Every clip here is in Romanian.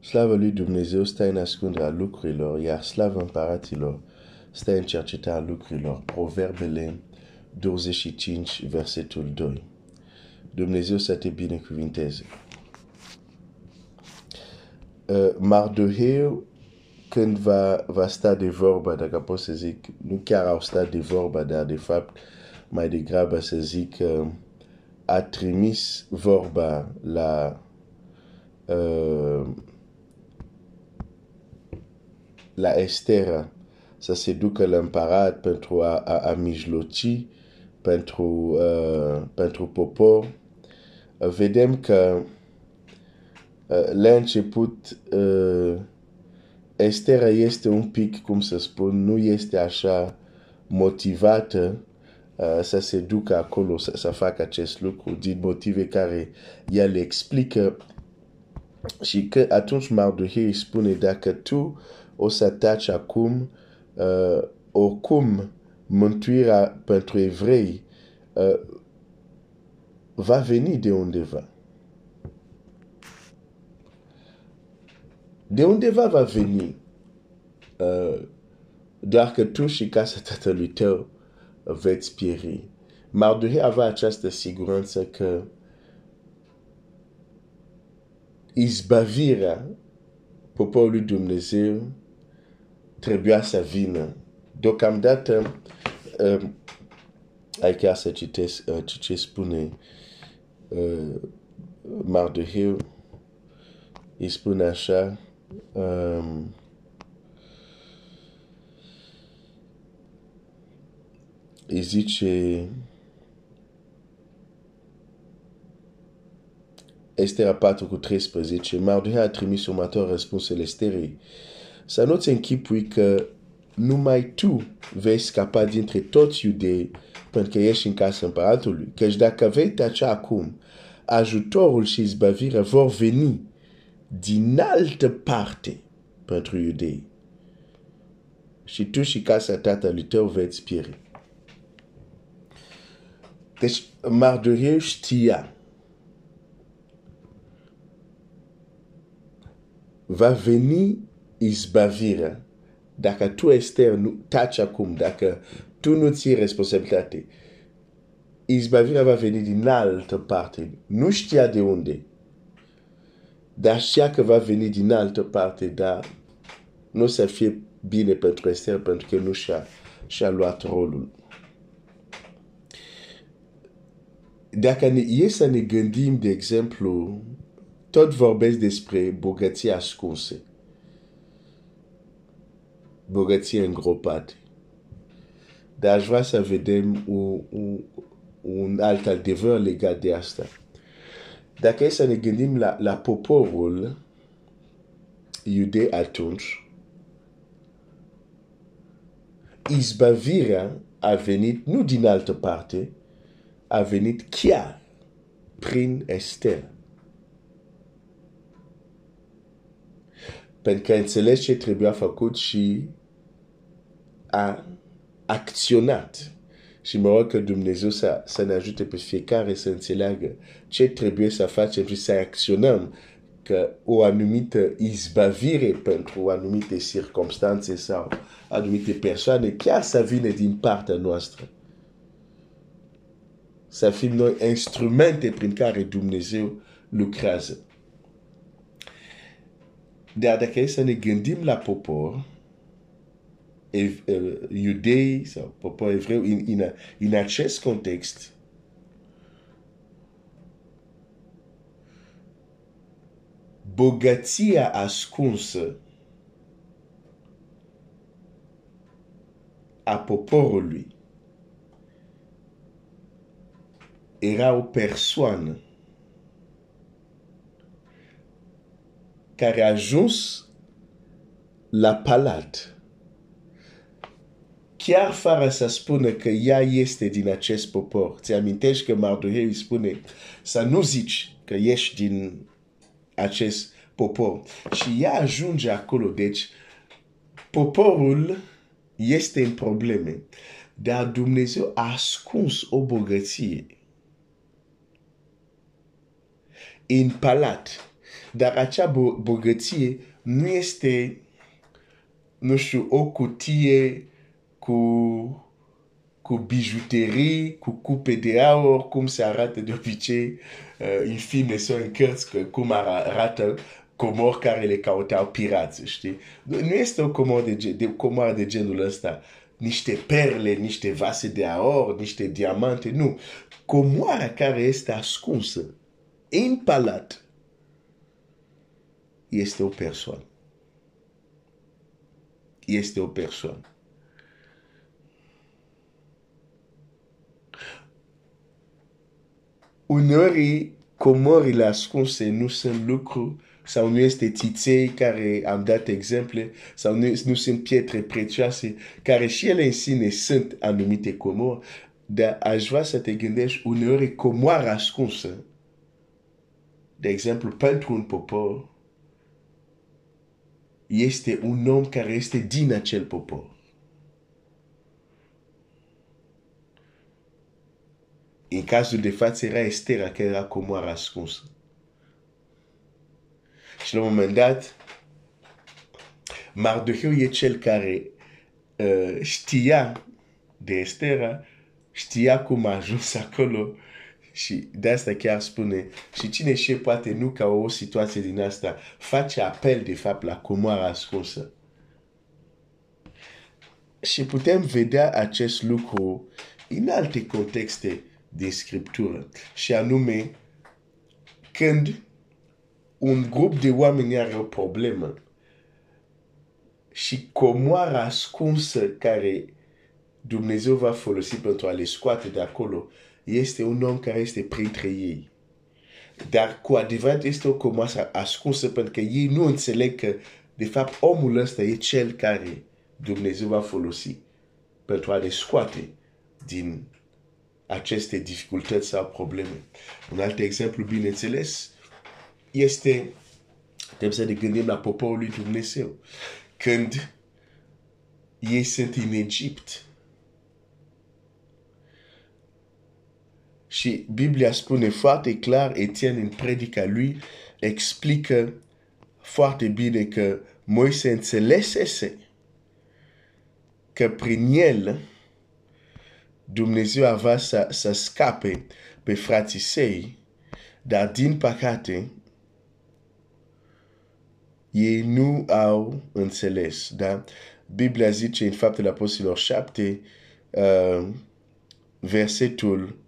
Slavă lui Dumnezeu stă în ascunderea lucrurilor, iar slavă împăraților stă în cercetarea lucrurilor. Proverbele 25, versetul 2. Dumnezeu să te binecuvinteze. Uh, Mardoheu, când va, va sta de vorba, dacă pot să zic, nu chiar au stat de vorba, dar de fapt mai degrabă să zic, uh, a trimis vorba la uh, la Estera să se ducă la împărat pentru a, a, a mijloci pentru, uh, pentru popor. Vedem că uh, la început uh, Estera este un pic, cum să spun, nu este așa motivată uh, să se ducă acolo să, să facă acest lucru din motive care ea le explică și că atunci Mardohei spune dacă tu o să taci acum, uh, oricum mântuirea pentru evrei uh, va veni de undeva. De undeva va veni. Uh, doar că tu și casa tatălui tău veți pieri. Mardohei avea această siguranță că izbavirea poporului Dumnezeu trebuia să vină. Deocamdată, uh, ai chiar să citesc uh, ce spune uh, Mardoheu. Îi spune așa, um, îi zice, Estera 4 cu 13, Mardoheu a trimis următor răspunsul Esterei. Să nu-ți închipui că numai tu vei scapa dintre toți iudei pentru că ești în casa împăratului. Căci dacă vei tace acum, ajutorul și izbăvirea vor veni din altă parte pentru iudei. Și tu și casa tatălui tău veți pieri. Deci Mardoheu știa va veni izbavirea dacă tu, Esther, nu taci acum, dacă tu nu ții responsabilitate, izbavirea va veni din altă parte. Nu știa de unde. Dar știa că va veni din altă parte, dar nu o să fie bine pentru Esther pentru că nu și-a, și-a luat rolul. Dacă ne, e să ne gândim, de exemplu, tot vorbesc despre bogății ascunse bogăție îngropate. Dar aș vrea să vedem un, un, un alt adevăr legat de asta. Dacă e să ne gândim la, la poporul iudei atunci, izbavirea a venit nu din altă parte, a venit chiar prin Esther. Pentru că înțelegi ce trebuia făcut și a acționat. Și mă rog că Dumnezeu să, să ne ajute pe fiecare să înțeleagă ce trebuie să facem și să acționăm că o anumită izbavire pentru anumite circunstanțe sau anumite persoane chiar să vină din partea noastră. Să fim noi instrumente prin care Dumnezeu lucrează. Dar dacă e să ne gândim la popor, iudei sau popor evreu în, în, în acest context, bogăția ascunsă a poporului era o persoană care a ajuns la palat chiar fără să spună că ea este din acest popor. Ți amintești că Mardoheu îi spune să nu zici că ești din acest popor. Și ea ajunge acolo. Deci, poporul este în probleme. Dar Dumnezeu a ascuns o bogăție în palat. dar acea bogăție nu este, nu știu, o cutie cu cu bijuterii, cu cupe de aur, cum se arată de obicei uh, în filme sau în cărți, cum arată comori care le cautau pirați, știi? Nu este o comor de, de, comor de genul ăsta. Niște perle, niște vase de aur, niște diamante, nu. Comoara care este ascunsă în palat este o persoană. Este o persoană. Uneori comorile ascunse nu sunt lucruri sau nu este țiței care am dat exemple sau nu, nu sunt pietre prețioase care și ele în sine sunt anumite comori, dar aș vrea să te gândești uneori comoara ascunsă, de exemplu, pentru un popor, este un om care este din acel popor. În cazul de față era Estera care era comoara ascunsă. Și la un moment dat, Mardocheu e cel care uh, știa de Estera, știa cum a ajuns acolo și de asta chiar spune și cine știe poate nu ca o situație din asta face apel de fapt la comoara ascunsă. Și putem vedea acest lucru în alte contexte de scriptură. Și anume, când un grup de oameni are o problemă și comoara ascunsă care Dumnezeu va folosi pentru a le scoate de acolo este un om care este printre ei. Dar cu adevărat este o comoară ascunsă pentru că ei nu înțeleg că de fapt omul ăsta e cel care Dumnezeu va folosi pentru a le scoate din aceste dificultăți sau probleme. Un alt exemplu, bineînțeles, este, trebuie să ne gândim la poporul lui Dumnezeu. Când ei sunt în Egipt, și Biblia spune foarte clar, Etienne în predica lui explică foarte bine că Moise înțelesese că prin el Dumnezeu avea să, să scape pe frații săi, dar din păcate, ei nu au înțeles. Da? Biblia zice în faptele apostolilor 7, uh, versetul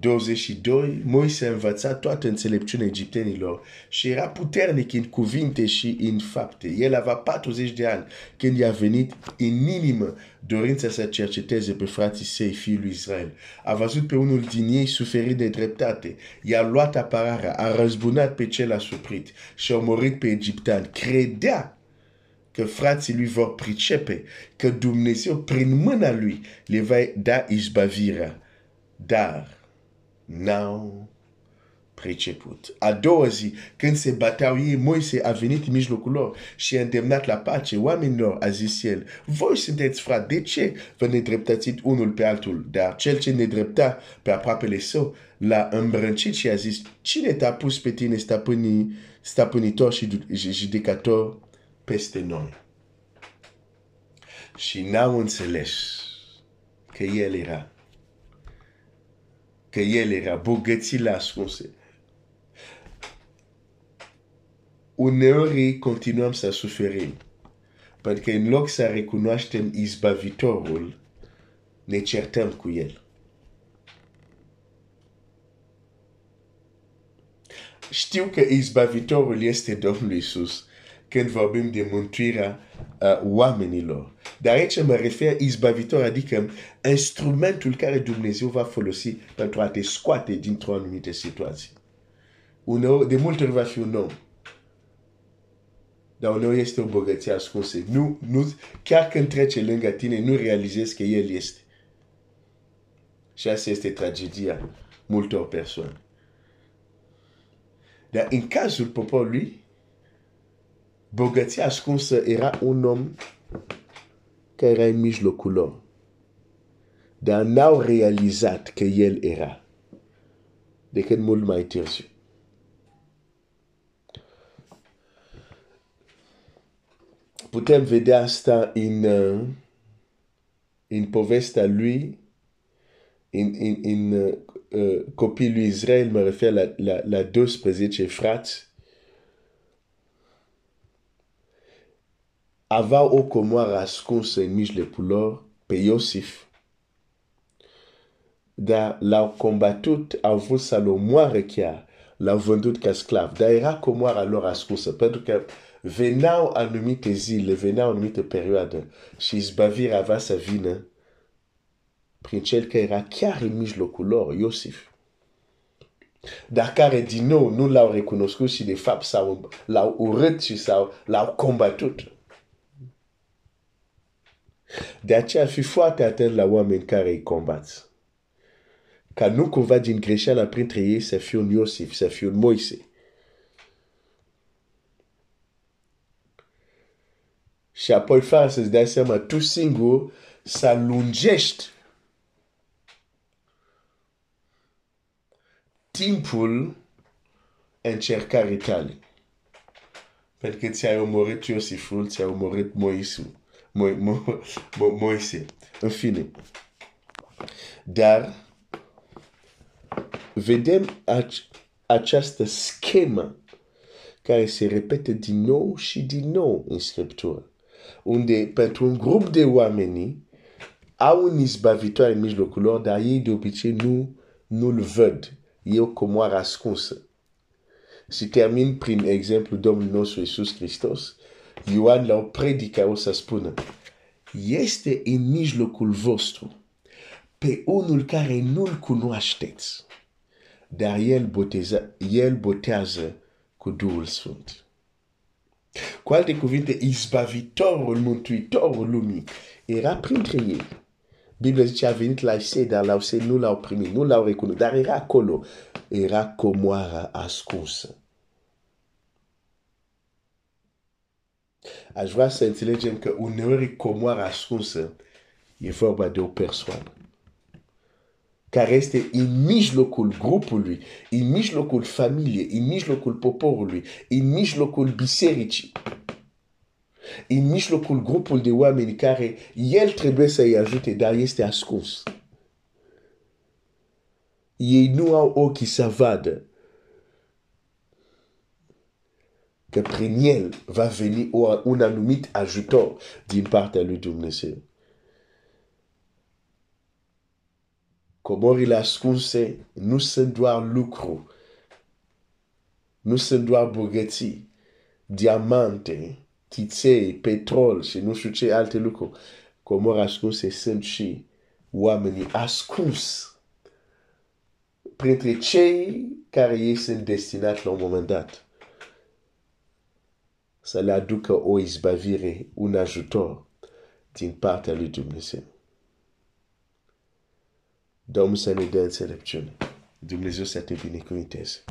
22, Moise a învățat toată înțelepciunea egiptenilor și era puternic în cuvinte și în fapte. El avea 40 de ani când i-a venit în inimă dorința să cerceteze pe frații săi, fiul lui Israel. A văzut pe unul din ei suferit de dreptate. I-a luat apărarea, a răzbunat pe cel asuprit și a omorât pe egiptean. Credea că frații lui vor pricepe că Dumnezeu, prin mâna lui, le va da izbavirea. Dar n-au priceput. A doua zi, când se bateau ei, Moise a venit în mijlocul lor și a îndemnat la pace oamenilor, a zis el, voi sunteți frate, de ce vă nedreptați unul pe altul? Dar cel ce nedrepta pe aproapele său l-a îmbrâncit și a zis, cine te-a pus pe tine stăpâni, stăpânitor și judecator peste noi? Și n-au înțeles că el era că el era bogățile ascunse. Uneori continuăm să suferim, pentru că în loc să recunoaștem izbavitorul, ne certăm cu el. Știu că izbavitorul este Domnul Isus când vorbim de mântuirea uh, oamenilor. Dar aici mă refer izbavitor, adică instrumentul care Dumnezeu va folosi pentru a te scoate dintr-o anumită situație. Uneori, de multe ori va fi un om. Dar uneori este o bogăție ascunsă. Nu, nu, chiar când trece lângă tine, nu realizezi că El este. Și asta este tragedia multor persoane. Dar în cazul poporului, Bogăția ascunsă era un om care era în mijlocul lor. Dar n-au realizat că el era de când mult mai târziu. Putem vedea asta în, uh, în povestea lui, în, în, în uh, copilul Israel, mă refer la, la, la 12 frați, aveau o comoară ascunsă în mijlocul lor pe Iosif. Dar l-au combatut, au vrut să-l omoare chiar, l-au vândut ca sclav. Dar era comoara lor ascunsă, pentru că veneau anumite zile, veneau anumite perioade și izbavirea avea să vină prin cel care era chiar în mijlocul lor, Iosif. Dar care din nou nu l-au recunoscut și de fapt l-au urât și l-au combatut. De aceea fi foarte atent la oameni care îi combați. Ca nu cumva din greșeala printre ei să fie un Iosif, să fie un Moise. Și apoi fără să-ți dai seama, tu singur să lungești timpul încercării tale. Pentru că ți-ai omorât Iosiful, ți-ai omorât Moisul. Mo, Mo, Mo, Moise. În fine. Dar vedem această schemă care se repete din nou și din nou în Scriptură unde pentru un grup de oameni au un izbavitor în mijlocul lor, dar ei de obicei nu, nu-l văd. E o comoară ascunsă. Și termin prin exemplu Domnul nostru Iisus Hristos. Ioan la o predică o să spună, este în mijlocul vostru pe unul care nu-l cunoașteți, dar el, boteza, el botează cu Duhul Sfânt. Cu alte cuvinte, izbavitorul, mântuitorul lumii era printre ei. Biblia zice a venit la Isei, dar la Isei nu l-au primit, nu l-au recunoscut, dar era acolo. Era comoara ascunsă. Aș vrea să înțelegem că uneori comoara ascunsă e vorba de o persoană care este în mijlocul grupului, în mijlocul familiei, în mijlocul poporului, în mijlocul bisericii, în mijlocul grupul de oameni care el trebuie să-i ajute, dar este ascuns. Ei nu au ochii să vadă că prin el va veni un anumit ajutor din partea lui Dumnezeu. Comorile ascunse nu sunt doar lucru, nu sunt doar bogății, diamante, tiței, petrol și nu știu ce alte lucruri. Comori ascunse sunt și oamenii ascuns printre cei care ei sunt destinați la un moment dat să le aducă o izbavire, un ajutor din partea lui Dumnezeu. Domnul să ne dea înțelepciune. Dumnezeu să te binecuvinteze.